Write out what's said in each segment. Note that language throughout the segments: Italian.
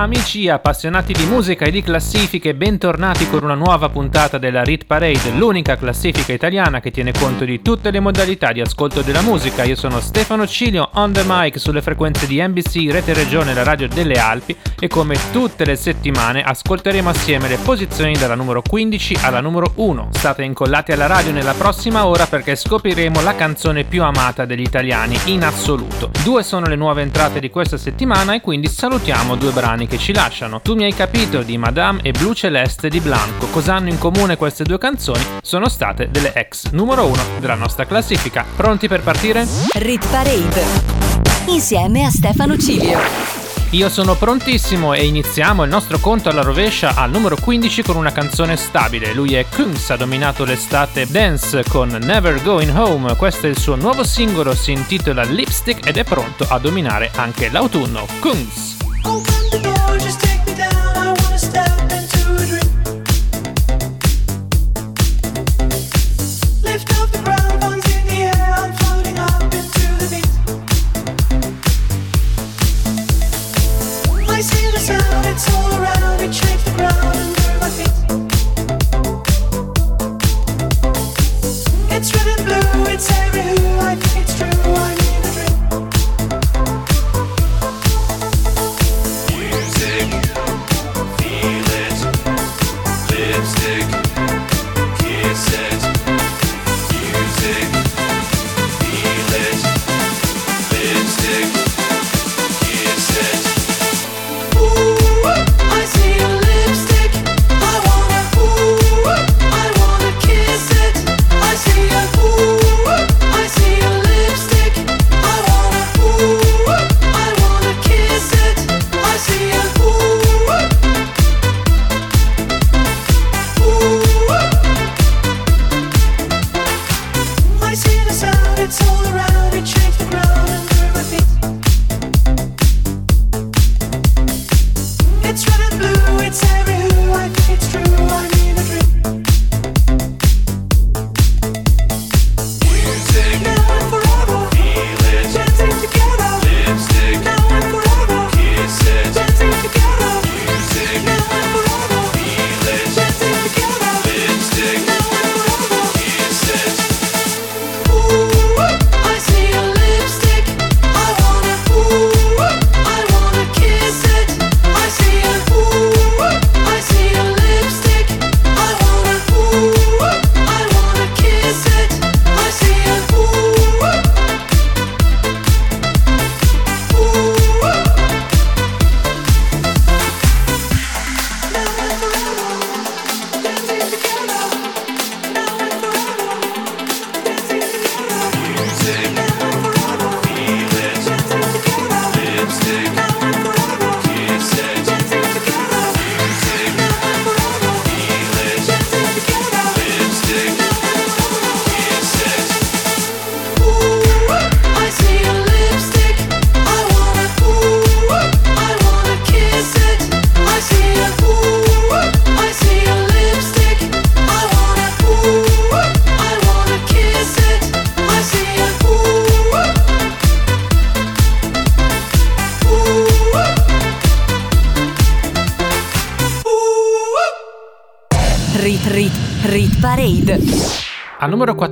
Amici appassionati di musica e di classifiche, bentornati con una nuova puntata della Rit Parade, l'unica classifica italiana che tiene conto di tutte le modalità di ascolto della musica. Io sono Stefano Cilio, on the mic sulle frequenze di NBC, Rete Regione, la radio delle Alpi e come tutte le settimane ascolteremo assieme le posizioni dalla numero 15 alla numero 1. State incollati alla radio nella prossima ora perché scopriremo la canzone più amata degli italiani in assoluto. Due sono le nuove entrate di questa settimana e quindi salutiamo due brani che ci lasciano. Tu mi hai capito di Madame e Blu Celeste di Blanco. Cosa hanno in comune queste due canzoni? Sono state delle ex numero uno della nostra classifica. Pronti per partire? Rit Parade. Insieme a Stefano Cilio. Io sono prontissimo e iniziamo il nostro conto alla rovescia al numero 15 con una canzone stabile. Lui è Kunz, ha dominato l'estate dance con Never Going Home. Questo è il suo nuovo singolo, si intitola Lipstick ed è pronto a dominare anche l'autunno. Kunz.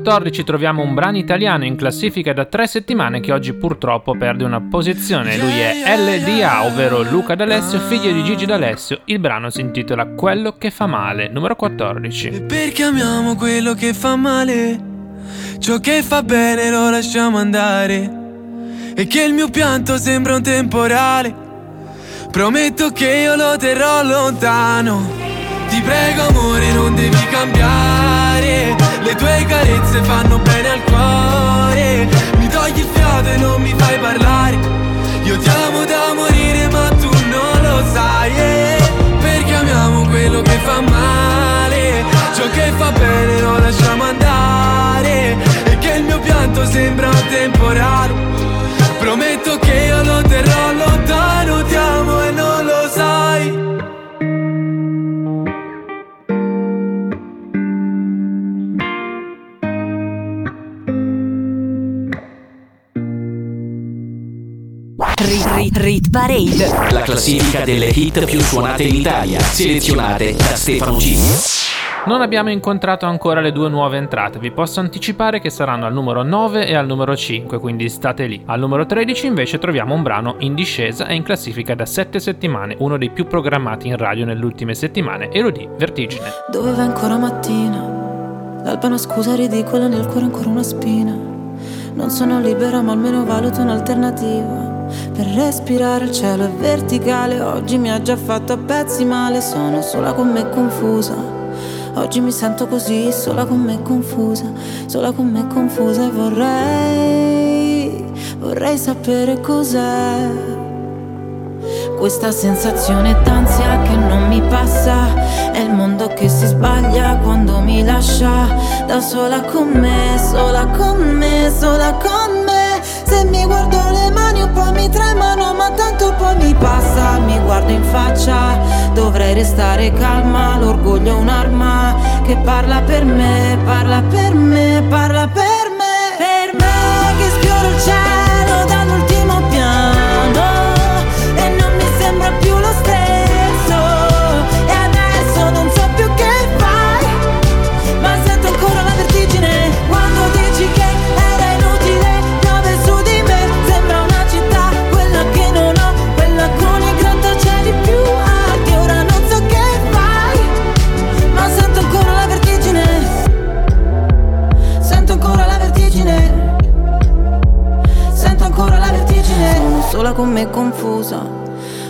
14 troviamo un brano italiano in classifica da tre settimane che oggi purtroppo perde una posizione. Lui è LDA, ovvero Luca D'Alessio, figlio di Gigi D'Alessio. Il brano si intitola Quello che fa male, numero 14. E perché amiamo quello che fa male? Ciò che fa bene lo lasciamo andare. E che il mio pianto sembra un temporale. Prometto che io lo terrò lontano. Ti prego amore non devi cambiare le tue carezze fanno bene al cuore. Mi togli il fiato e non mi fai parlare. Io ti amo da morire ma tu non lo sai yeah. Perché amiamo quello che fa male. Ciò che fa bene lo lasciamo andare. E che il mio pianto sembra temporale. Rit, rit, rit Parade. La classifica delle hit più suonate in Italia, selezionate da Stefano G. Non abbiamo incontrato ancora le due nuove entrate, vi posso anticipare che saranno al numero 9 e al numero 5, quindi state lì. Al numero 13 invece troviamo un brano in discesa e in classifica da 7 settimane, uno dei più programmati in radio nelle ultime settimane, Elodie Vertigine. Dove va ancora mattina? L'alba è una scusa ridicola, nel cuore ancora una spina. Non sono libera ma almeno valuto un'alternativa per respirare il cielo è verticale. Oggi mi ha già fatto a pezzi male. Sono sola con me confusa. Oggi mi sento così sola con me confusa. Sola con me confusa e vorrei Vorrei sapere cos'è. Questa sensazione d'ansia che non mi passa. È il mondo che si sbaglia quando mi lascia. Da sola con me, sola con me, sola con me. Se mi guardo le mani un po' mi tremano Ma tanto poi mi passa, mi guardo in faccia Dovrei restare calma, l'orgoglio è un'arma Che parla per me, parla per me, parla per me. Per me che sfioro il cielo me confusa.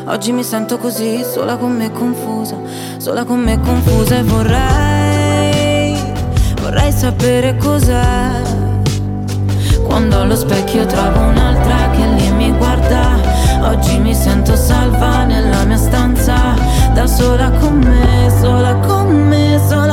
Oggi mi sento così, sola con me confusa Sola con me confusa e vorrei Vorrei sapere cos'è. Quando allo specchio trovo un'altra che lì mi guarda Oggi mi sento salva nella mia stanza Da sola con me, sola con me, sola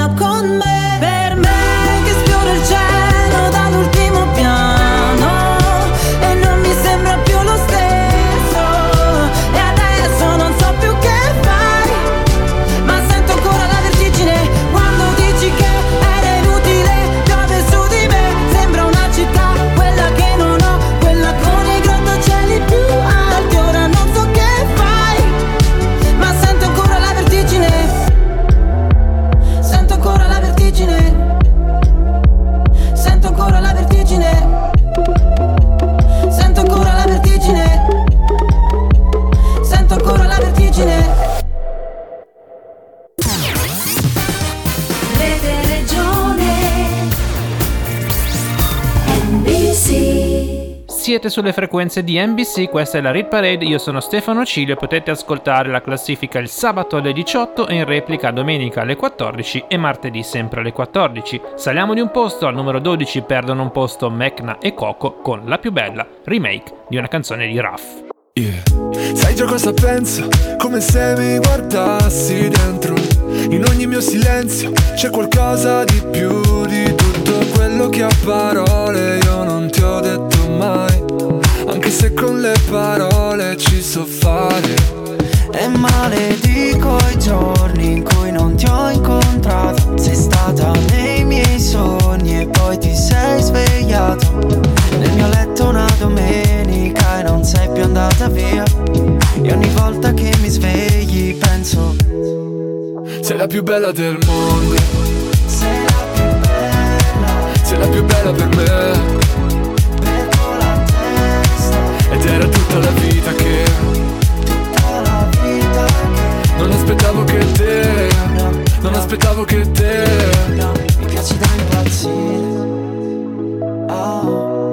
Siete sulle frequenze di NBC, questa è la Rit Parade, io sono Stefano Cilio potete ascoltare la classifica il sabato alle 18 e in replica domenica alle 14 e martedì sempre alle 14. Saliamo di un posto, al numero 12 perdono un posto Mecna e Coco con La più bella, remake di una canzone di Ruff. Yeah. Sai già cosa penso? Come se mi guardassi dentro. In ogni mio silenzio c'è qualcosa di più di tutto quello che a parole io non se con le parole ci so fare. E maledico i giorni in cui non ti ho incontrato Sei stata nei miei sogni e poi ti sei svegliato Nel mio letto una domenica e non sei più andata via E ogni volta che mi svegli penso Sei la più bella del mondo. Sei la più bella, Sei la più bella per me. Ed era tutta la vita che non aspettavo che te. Non aspettavo che te. mi piaci da impazzire Oh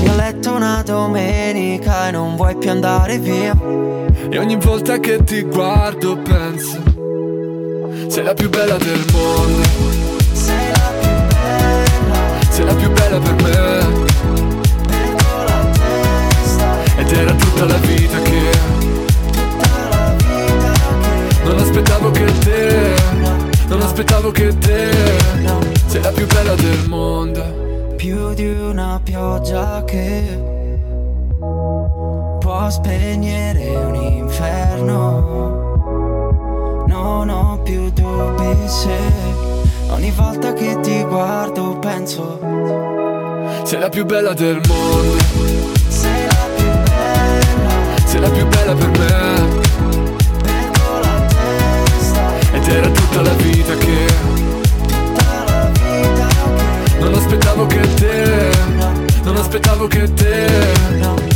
nel letto una domenica e non vuoi più andare via. E ogni volta che ti guardo penso Sei la più bella del mondo. Sei la più bella. Sei la più bella per me. Perdo la testa Ed era tutta la vita che Tutta la vita che Non aspettavo che te Non aspettavo che te. Sei la più bella del mondo può spegnere un inferno. Non ho più dubbi se ogni volta che ti guardo penso sei la più bella del mondo. Sei la più bella. Sei la più bella per me. Perdo la testa. Ed era tutta la vita che. Aspettavo che te. Non aspettavo che te.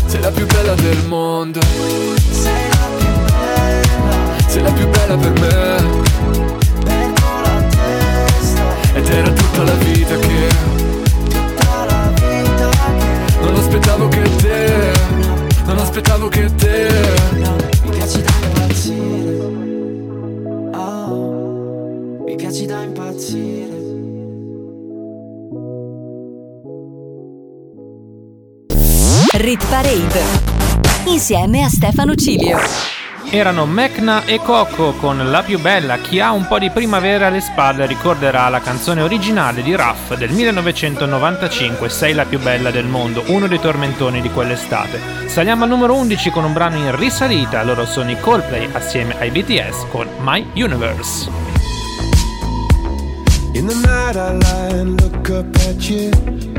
Sei la più bella del mondo. Sei la più bella. Sei la più bella per me. Perdo la testa. Ed era tutta la vita che. Non aspettavo che te, non aspettavo che te Mi piaci da impazzire oh, Mi piaci da impazzire Rit Parade insieme a Stefano Cilio. Erano Mecna e Coco con La più bella. Chi ha un po' di primavera alle spalle ricorderà la canzone originale di Raff del 1995, Sei la più bella del mondo, uno dei tormentoni di quell'estate. Saliamo al numero 11 con un brano in risalita, loro sono i Coldplay assieme ai BTS con My Universe. In the night I lie and look up at you.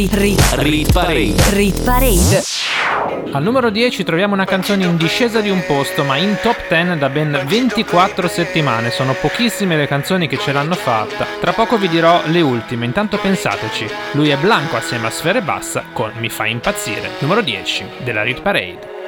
Rit Rit Rit Parade. Rit Parade. Al numero 10 troviamo una canzone in discesa di un posto, ma in top 10 da ben 24 settimane. Sono pochissime le canzoni che ce l'hanno fatta. Tra poco vi dirò le ultime, intanto pensateci. Lui è Blanco assieme a Sfere Bassa con Mi fa impazzire, numero 10 della Rit Parade.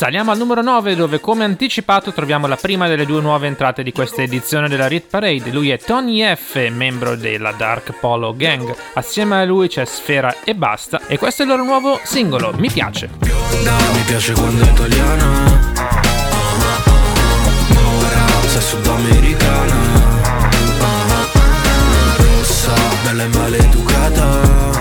Saliamo al numero 9 dove come anticipato troviamo la prima delle due nuove entrate di questa edizione della Rit Parade. Lui è Tony F, membro della Dark Polo Gang. Assieme a lui c'è Sfera e Basta e questo è il loro nuovo singolo, Mi piace. Mi piace quando è italiana Mora, sei sudamericana Rossa, bella e maleducata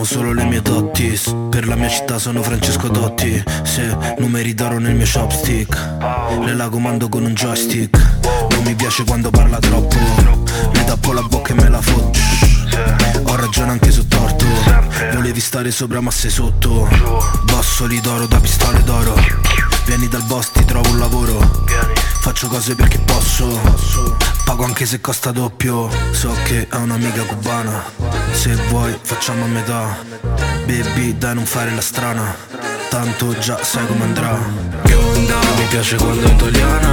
amo solo le mie dottis Per la mia città sono Francesco Dotti. Se numeri d'oro nel mio chopstick Le la comando con un joystick. Non mi piace quando parla troppo. Le tappo la bocca e me la fotto. Ho ragione anche su torto. Volevi stare sopra ma sei sotto. Bossoli d'oro da pistole d'oro. Vieni dal boss ti trovo un lavoro Faccio cose perché posso. Pago anche se costa doppio. So che ha un'amica cubana. Se vuoi facciamo a metà. Baby dai non fare la strana. Tanto già sai come andrà. Bionda Mi piace quando è italiana.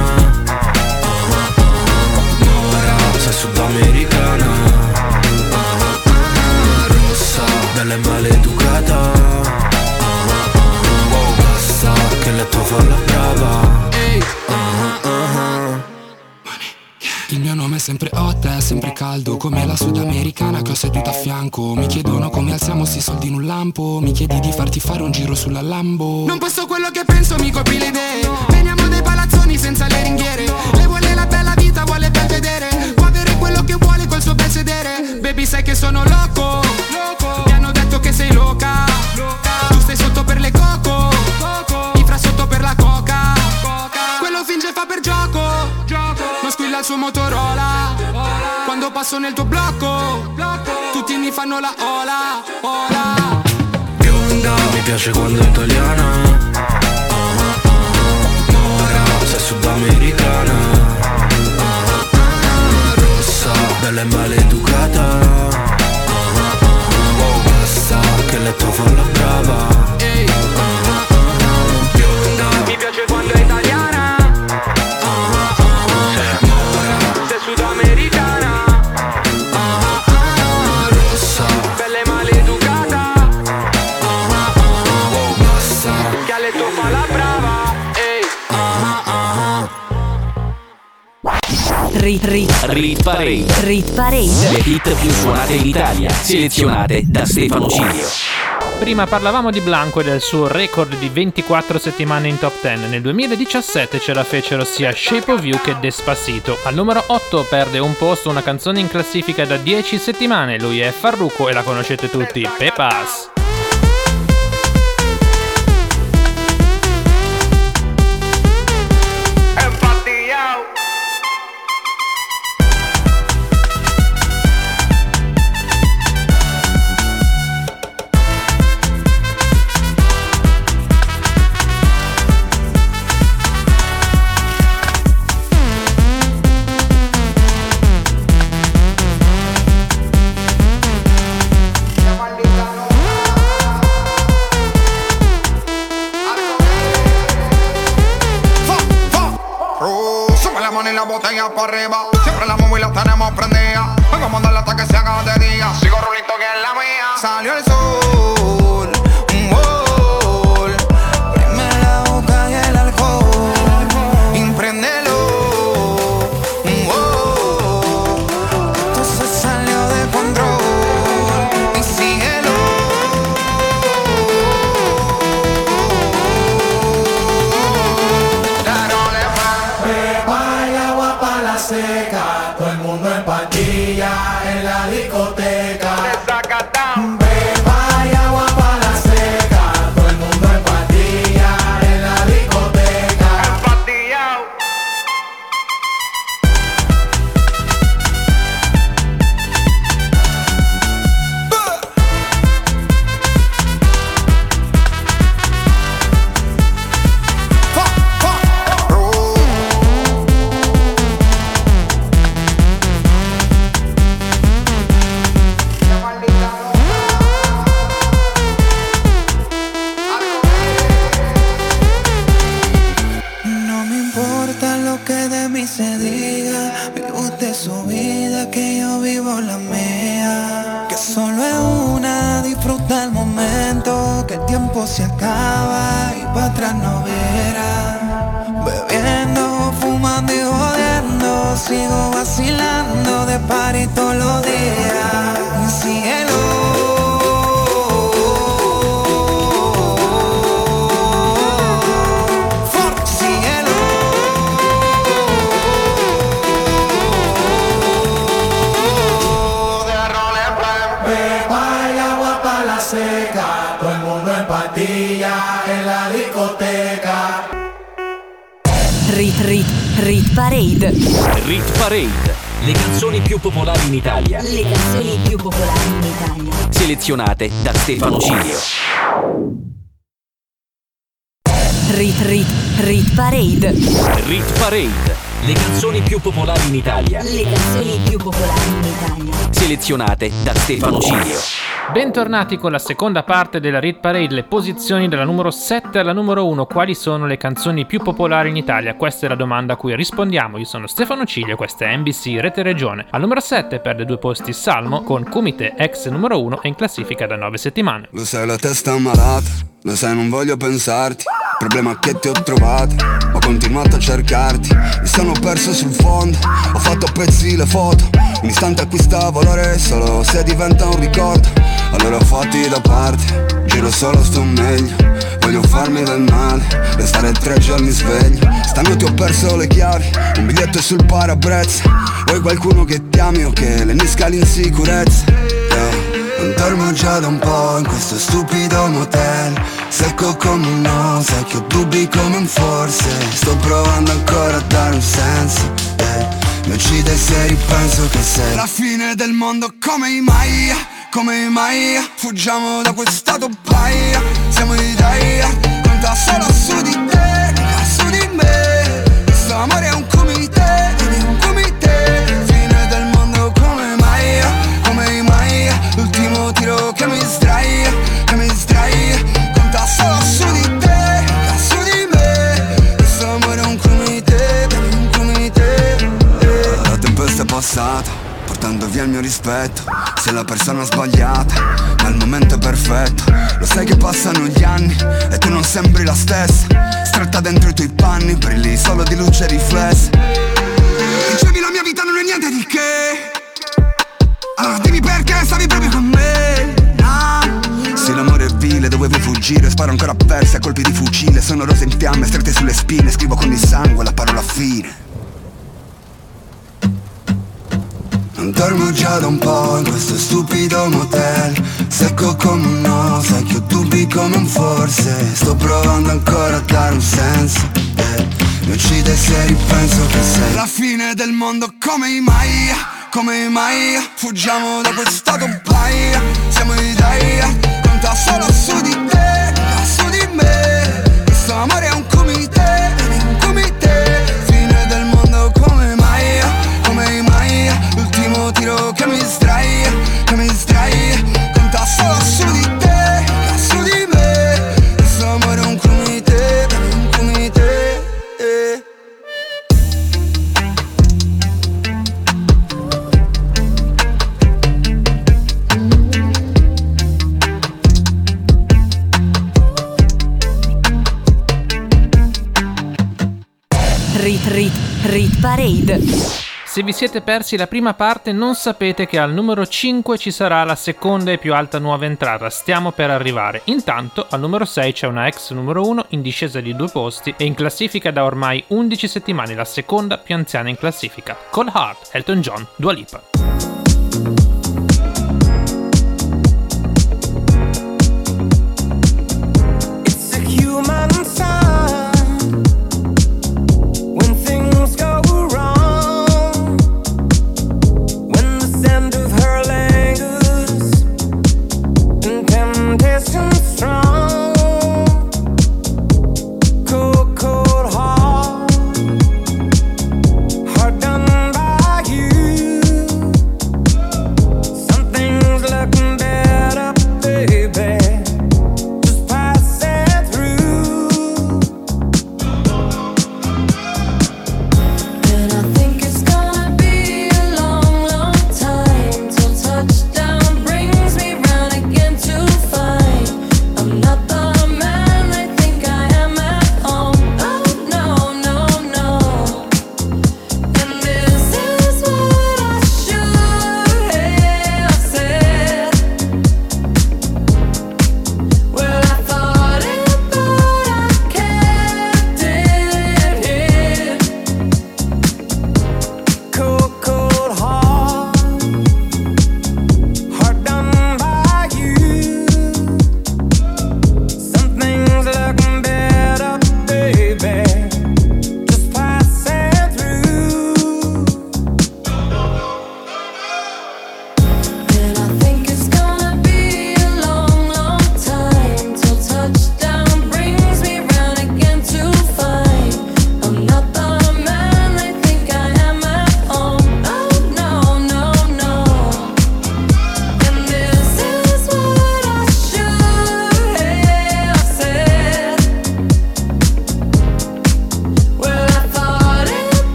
Mora Sei sudamericana. Rossa Bella e maleducata Basta che letto fa la brava Il mio nome è sempre hot, è sempre caldo Come la sudamericana che ho seduta a fianco. Mi chiedono come alziamo sti soldi in un lampo. Mi chiedi di farti fare un giro sulla Lambo. Non posso quello che penso, mi copi le idee. Veniamo dai palazzoni senza le ringhiere. Lei vuole la bella vita, vuole ben vedere. Può avere quello che vuole col suo bel sedere. Baby sai che sono loco Il suo Motorola. Quando passo nel tuo blocco Tutti mi fanno la ola Ola. Bionda Mi piace quando è italiana. Mora Sei sudamericana. Rossa Bella e maleducata. Basta che letto fa la brava. Bionda Rit, rit, Rit Parade. rit parade. Le hit più suonate in Italia, selezionate da Stefano Cilio. Prima parlavamo di Blanco e del suo record di 24 settimane in top 10. Nel 2017 ce la fecero sia Shape of You che Despacito. Al numero 8 perde un posto una canzone in classifica da 10 settimane. Lui è Farruko e la conoscete tutti, Pepas. Para arriba. Le canzoni più popolari in Italia. Le canzoni più popolari in Italia. Selezionate da Stefano Cilio. Bentornati con la seconda parte della Rit Parade, le posizioni dalla numero 7 alla numero 1. Quali sono le canzoni più popolari in Italia? Questa è la domanda a cui rispondiamo. Io sono Stefano Ciglio, questa è NBC Rete Regione. Al numero 7 perde due posti Salmo con Kumite, ex numero 1 e in classifica da 9 settimane. Lo sai la testa malata, lo sai non voglio pensarti. Problema che ti ho trovato, ho continuato a cercarti. Mi sono perso sul fondo, ho fatto pezzi le foto. Un istante acquista valore solo se diventa un ricordo. Allora fatti da parte, giro solo sto meglio. Voglio farmi del male, restare tre giorni sveglio. Stanotte ho perso le chiavi, un biglietto sul parabrezza. Vuoi qualcuno che ti ami o che le nisca l'insicurezza? Yeah. Non dormo già da un po' in questo stupido motel Secco come un no, ho dubbi come un forse Sto provando ancora a dare un senso eh. Mi uccide se ripenso che sei La fine del mondo come i Maya, come i Maya Fuggiamo da quest'stato paia, siamo in Italia Conta solo su di te, su di me. Questo amore è un mio rispetto Sei la persona sbagliata, ma il momento è perfetto. Lo sai che passano gli anni e tu non sembri la stessa. Stretta dentro i tuoi panni, brilli solo di luce riflessa. Dicevi la mia vita non è niente di che. Allora dimmi perché stavi proprio con me. Se l'amore è vile dovevo fuggire Sparo ancora a persi a colpi di fucile. Sono rose in fiamme strette sulle spine Scrivo con il sangue la parola fine Non dormo già da un po' in questo stupido motel. Secco come un no, sai ho dubbi come un forse. Sto provando ancora a dare un senso. Eh. Mi uccide se ripenso che sei La fine del mondo come i Maya come mai Fuggiamo da quest'stato paia Siamo in Italia Conta solo su di te Rit Rit Rit Parade. Se vi siete persi la prima parte non sapete che al numero 5 ci sarà la seconda e più alta nuova entrata, stiamo per arrivare. Intanto al numero 6 c'è una ex numero 1 in discesa di due posti e in classifica da ormai 11 settimane, la seconda più anziana in classifica. Cold Heart, Elton John, Dua Lipa.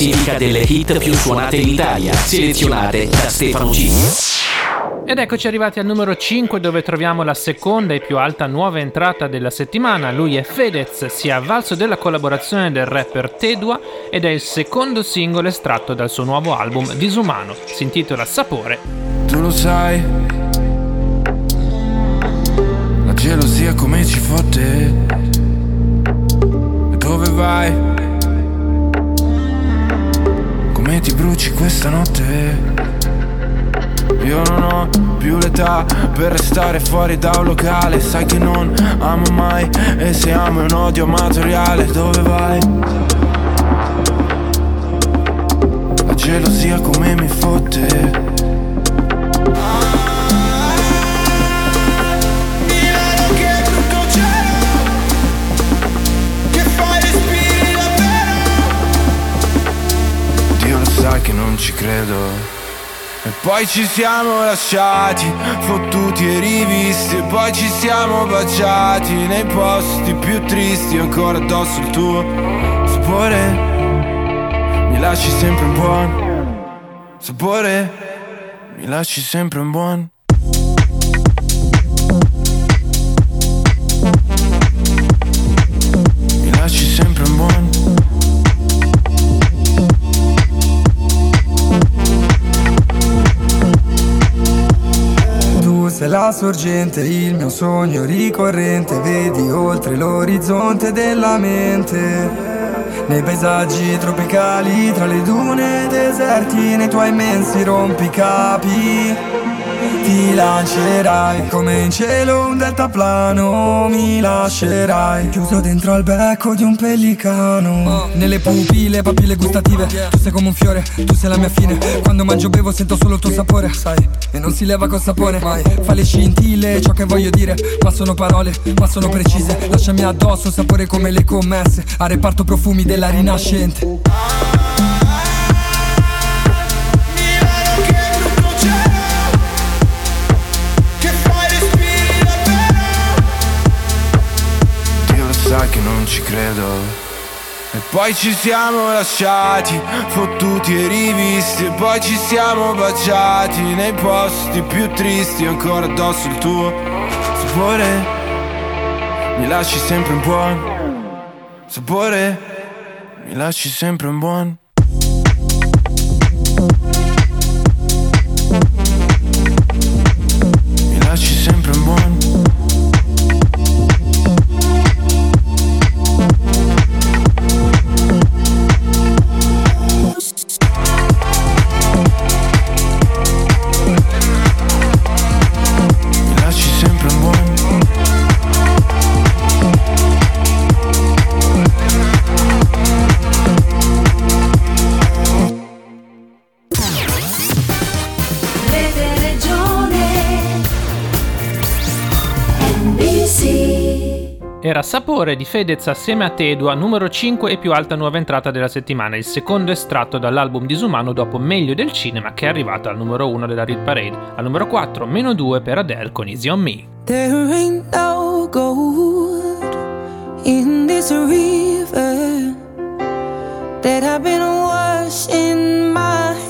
Classifica delle hit più suonate in Italia, selezionate da Stefano G. Ed eccoci arrivati al numero 5 dove troviamo la seconda e più alta nuova entrata della settimana. Lui è Fedez, si è avvalso della collaborazione del rapper Tedua ed è il secondo singolo estratto dal suo nuovo album Disumano. Si intitola Sapore. Tu lo sai, la gelosia come ci fotte. E dove vai? Come ti bruci questa notte? Io non ho più l'età per restare fuori da un locale Sai che non amo mai e se amo è un odio amatoriale Dove vai? La gelosia come mi fotte che non ci credo. E poi ci siamo lasciati, fottuti e rivisti E poi ci siamo baciati nei posti più tristi Ancora addosso il tuo sapore. Mi lasci sempre un buon sapore Mi lasci sempre un buon Mi lasci sempre un buon Sorgente, il mio sogno ricorrente Vedi oltre l'orizzonte della mente. Nei paesaggi tropicali, tra le dune deserti, nei tuoi immensi rompicapi ti lancerai come in cielo un deltaplano Mi lascerai chiuso dentro al becco di un pellicano. Nelle pupille, papille gustative Tu sei come un fiore, tu sei la mia fine. Quando mangio bevo sento solo il tuo sapore Sai, e non si leva col sapore mai. Fa le scintille, ciò che voglio dire Ma sono parole, ma sono precise. Lasciami addosso sapore come le commesse A reparto profumi della rinascente sa che non ci credo. E poi ci siamo lasciati, fottuti e rivisti. E poi ci siamo baciati nei posti più tristi Ancora addosso il tuo sapore. Mi lasci sempre un buon sapore. Mi lasci sempre un buon Sapore di Fedez assieme a Tedua, numero 5 e più alta nuova entrata della settimana, il secondo estratto dall'album Disumano dopo Meglio del cinema che è arrivato al numero 1 della Rit Parade. Al numero 4, meno 2 per Adele con Easy on Me. There ain't no gold in this river that I've been washing my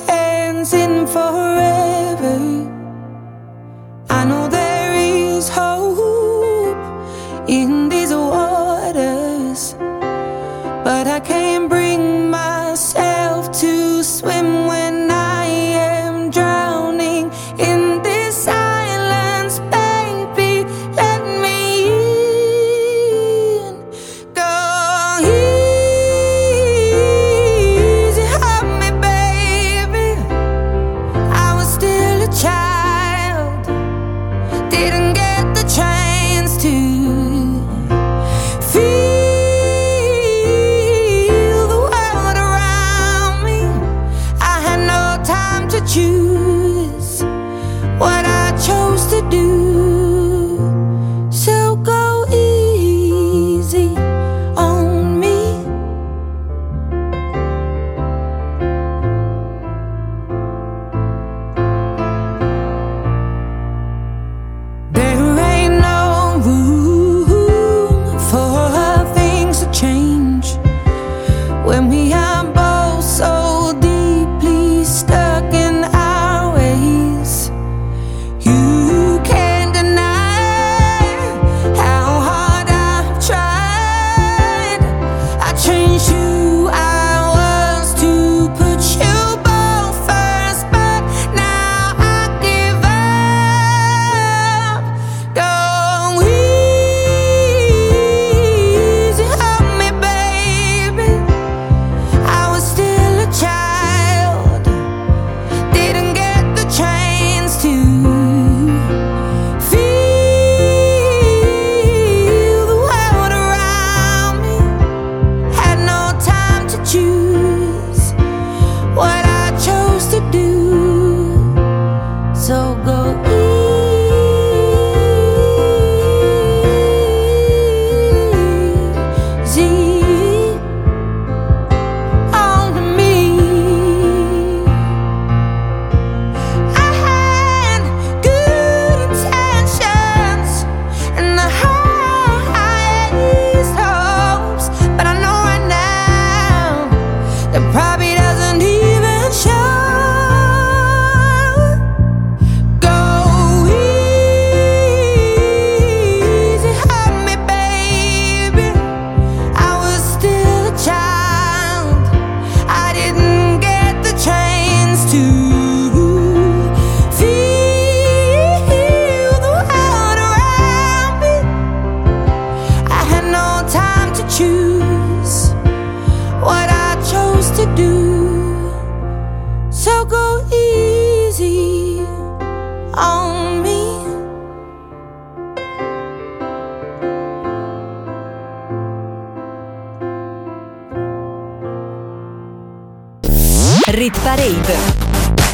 Rit Parade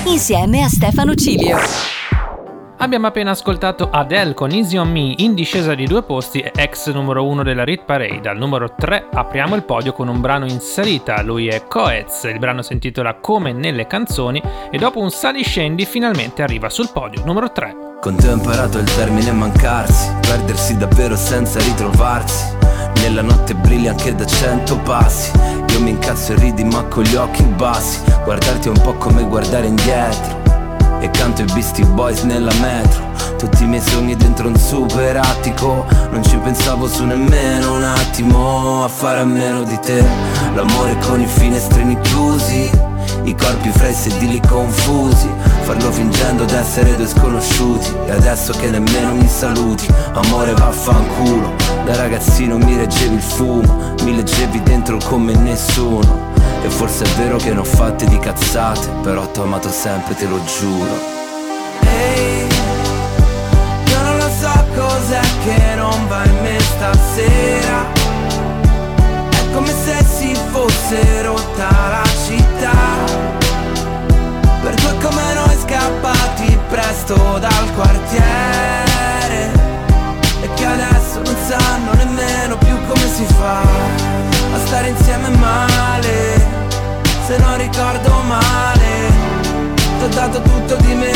insieme a Stefano Cilio. Abbiamo appena ascoltato Adele con Easy on Me in discesa di due posti e ex numero 1 della Rit Parade. Al numero 3 apriamo il podio con un brano in salita, lui è Coez, il brano si intitola Come nelle canzoni e dopo un saliscendi finalmente arriva sul podio numero 3. Con te ho imparato il termine mancarsi, perdersi davvero senza ritrovarsi. Nella notte brilli anche da cento passi. Io mi incazzo e ridi ma con gli occhi bassi. Guardarti è un po' come guardare indietro. E canto i Beastie Boys nella metro Tutti i miei sogni dentro un super attico Non ci pensavo su nemmeno un attimo A fare a meno di te L'amore con i finestrini chiusi I corpi fra i sedili confusi Farlo fingendo d'essere due sconosciuti. E adesso che nemmeno mi saluti Amore vaffanculo. Da ragazzino mi reggevi il fumo Mi leggevi dentro come nessuno. E forse è vero che ne ho fatte di cazzate Però t'ho amato sempre, te lo giuro. Ehi, io non lo so cos'è che non va in me stasera. È come se si fosse rotta la presto dal quartiere. E che adesso non sanno nemmeno più come si fa A stare insieme male. Se non ricordo male Ti ho dato tutto di me.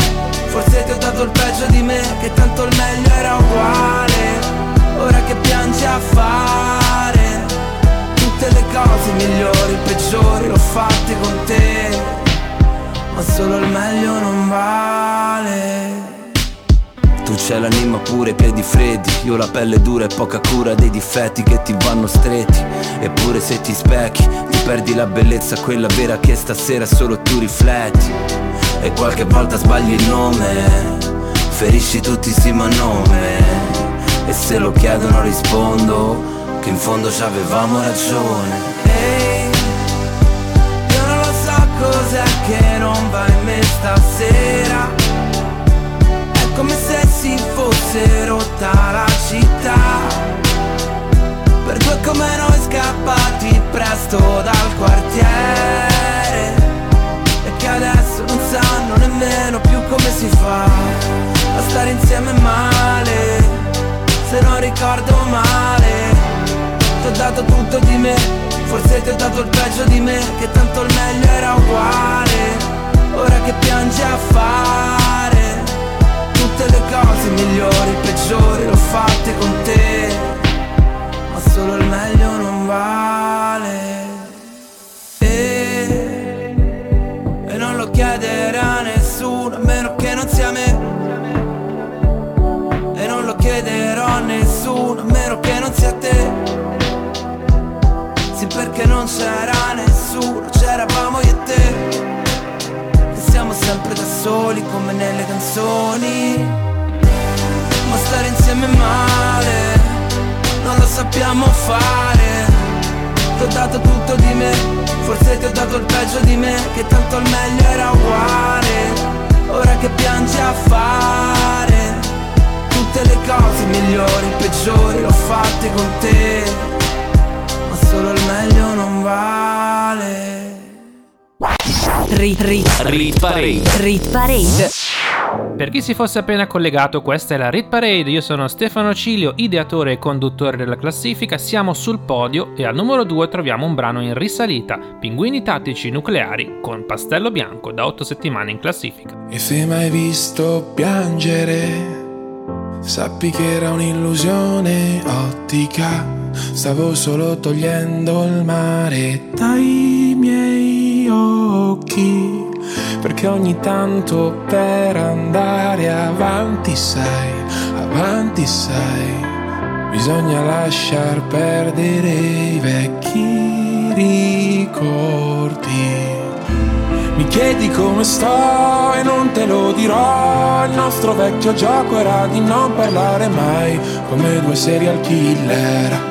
Forse ti ho dato il peggio di me Che tanto il meglio era uguale. Ora che piangi a fare Tutte le cose migliori, peggiori L'ho fatte con te Ma solo il meglio non vale. Tu c'hai l'anima pure, i piedi freddi Io la pelle dura e poca cura dei difetti che ti vanno stretti. Eppure se ti specchi Ti perdi la bellezza, quella vera che stasera solo tu rifletti. E qualche volta sbagli il nome Ferisci tutti sì ma nome. E se lo chiedono rispondo Che in fondo ci avevamo ragione cos'è che non va in me stasera. Come se si fosse rotta la città. Per due come noi scappati presto dal quartiere. E che adesso non sanno nemmeno più come si fa A stare insieme male. Se non ricordo male Ti ho dato tutto di me Forse ti ho dato il peggio di me Che tanto il meglio era uguale. Ora che piangi a fare tutte le cose migliori, peggiori l'ho fatte con te. Ma solo il meglio non vale. E, e non lo chiederà nessuno A meno che non sia me. E non lo chiederò a nessuno A meno che non sia te Perché non c'era nessuno C'eravamo io e te. Siamo sempre da soli come nelle canzoni. Ma stare insieme male, non lo sappiamo fare. Ti ho dato tutto di me, forse ti ho dato il peggio di me Che tanto il meglio era uguale, ora che piangi a fare Tutte le cose migliori, peggiori l'ho fatte con te solo il meglio non vale Rit, rit, Rit Parade. rit Parade. Per chi si fosse appena collegato, questa è la Rit Parade, io sono Stefano Cilio, ideatore e conduttore della classifica, siamo sul podio e al numero 2 troviamo un brano in risalita, Pinguini tattici nucleari con Pastello Bianco da 8 settimane in classifica. E se mai visto piangere, sappi che era un'illusione ottica, stavo solo togliendo il mare dai miei occhi perché ogni tanto per andare avanti sai, avanti sai, bisogna lasciar perdere i vecchi ricordi. Mi chiedi come sto e non te lo dirò, il nostro vecchio gioco era di non parlare mai, come due serial killer,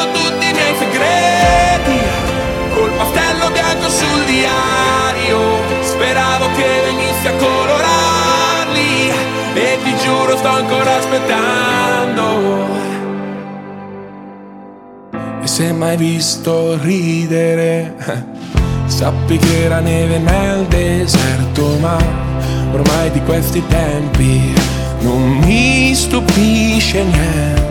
venissi a colorarli, e ti giuro sto ancora aspettando. E se mai visto ridere, sappi che era neve nel deserto, ma ormai di questi tempi non mi stupisce niente.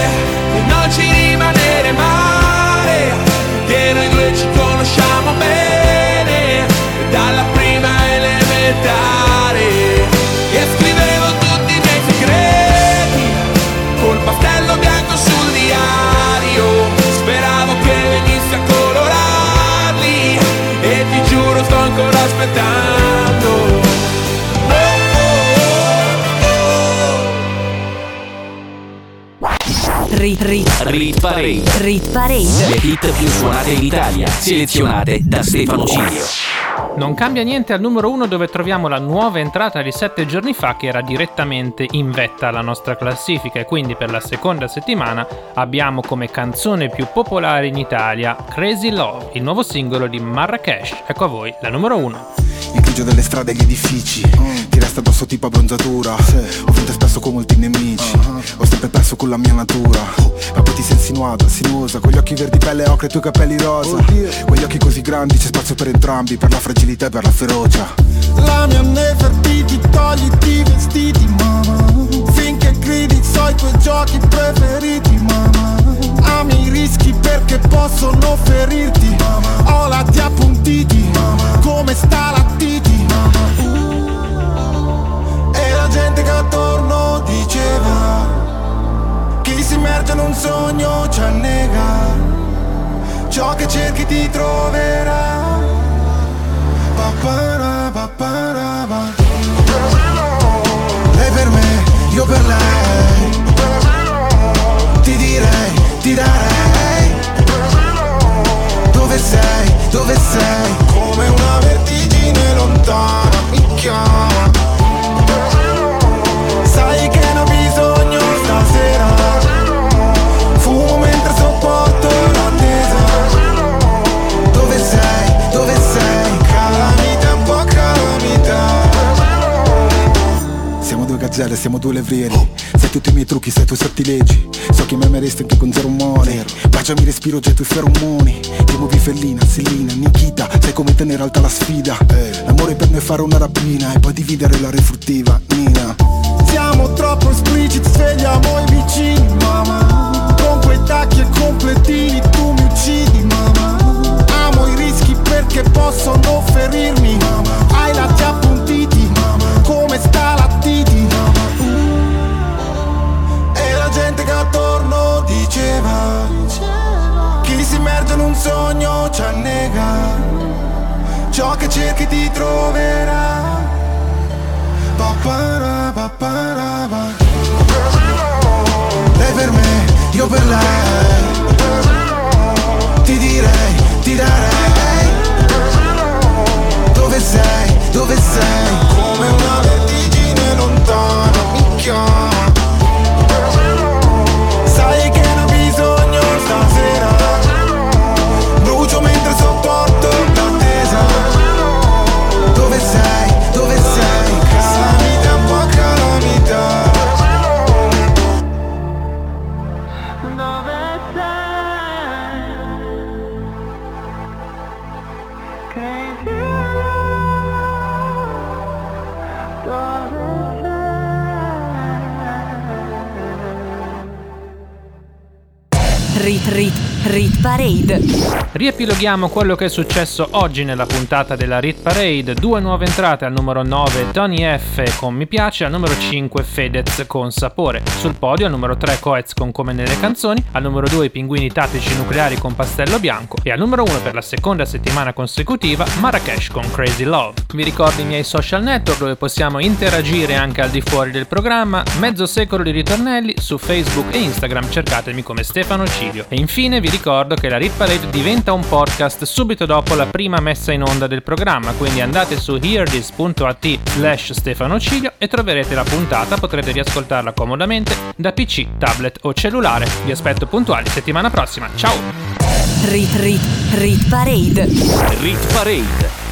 e ci rimanere male, che noi due ci conosciamo bene, dalla prima elementare. E scrivevo tutti i miei segreti, col pastello bianco sul diario, speravo che venissi a colorarli, e ti giuro sto ancora aspettando. Rit, rit, Rit Parade. rit parade. Le hit più suonate in Italia, selezionate da Stefano Cilio. Non cambia niente al numero 1 dove troviamo la nuova entrata di 7 giorni fa che era direttamente in vetta alla nostra classifica e quindi per la seconda settimana abbiamo come canzone più popolare in Italia Crazy Love, il nuovo singolo di Marrakesh. Ecco a voi la numero 1. Il grigio delle strade e gli edifici Ti resta addosso tipo abbronzatura. Ho vinto spesso con molti nemici. Ho sempre perso con la mia natura. Ma poi ti sei insinuata, sinuosa Con gli occhi verdi pelle ocre e i tuoi capelli rosa. Quegli occhi così grandi c'è spazio per entrambi Per la fragilità e per la ferocia. La mia Nefertiti, togliti i vestiti, mamma Finché gridi so i tuoi giochi preferiti, mamma Ami i rischi perché possono ferirti. Ho la ti appuntiti, come sta la titi. E la gente che attorno diceva Chi si immerge in un sogno ci annega. Ciò che cerchi ti troverà. Papara, papara, pa. Lei per me, io per lei dove sei? Come una vertigine lontana mi chiama Sai che ne ho bisogno stasera. Fumo mentre sopporto l'attesa. Dove sei, dove sei? Calamita, un po' calamita. Siamo due gazzelle, siamo due levrieri tutti i miei trucchi, sai i tuoi sortilegi So che mi ameresti anche con zero umore Baciami respiro, getto i feromoni. Ti muovi fellina, Selina, Nikita. Sai come tenere alta la sfida. L'amore per me è fare una rapina E poi dividere la refruttiva, Nina. Siamo troppo espliciti, svegliamo i vicini, mamma Con quei tacchi e completini tu mi uccidi, mamma Amo i rischi perché possono ferirmi, mamma Hai lati appuntiti, mamma Come sta diceva Chi si immerge in un sogno ci annega. Ciò che cerchi ti troverà. Lei per me, io per lei. Ti direi, ti darei. Dove sei, dove sei? Come una Rit Parade. Riepiloghiamo quello che è successo oggi nella puntata della Rit Parade. Due nuove entrate al numero 9 Tony F con Mi piace, al numero 5 Fedez con Sapore. Sul podio al numero 3 Coez con Come nelle canzoni, al numero 2 i Pinguini Tattici Nucleari con Pastello Bianco e al numero 1 per la seconda settimana consecutiva Marrakesh con Crazy Love. Vi ricordo i miei social network dove possiamo interagire anche al di fuori del programma, mezzo secolo di ritornelli su Facebook e Instagram cercatemi come Stefano Cilio. E infine vi ricordo che la Rit Parade diventa un podcast subito dopo la prima messa in onda del programma, quindi andate su hearthis.at slash Stefano Cilio e troverete la puntata, potrete riascoltarla comodamente da PC, tablet o cellulare. Vi aspetto puntuali settimana prossima, ciao! Rit Rit Rit Parade. Rit Parade.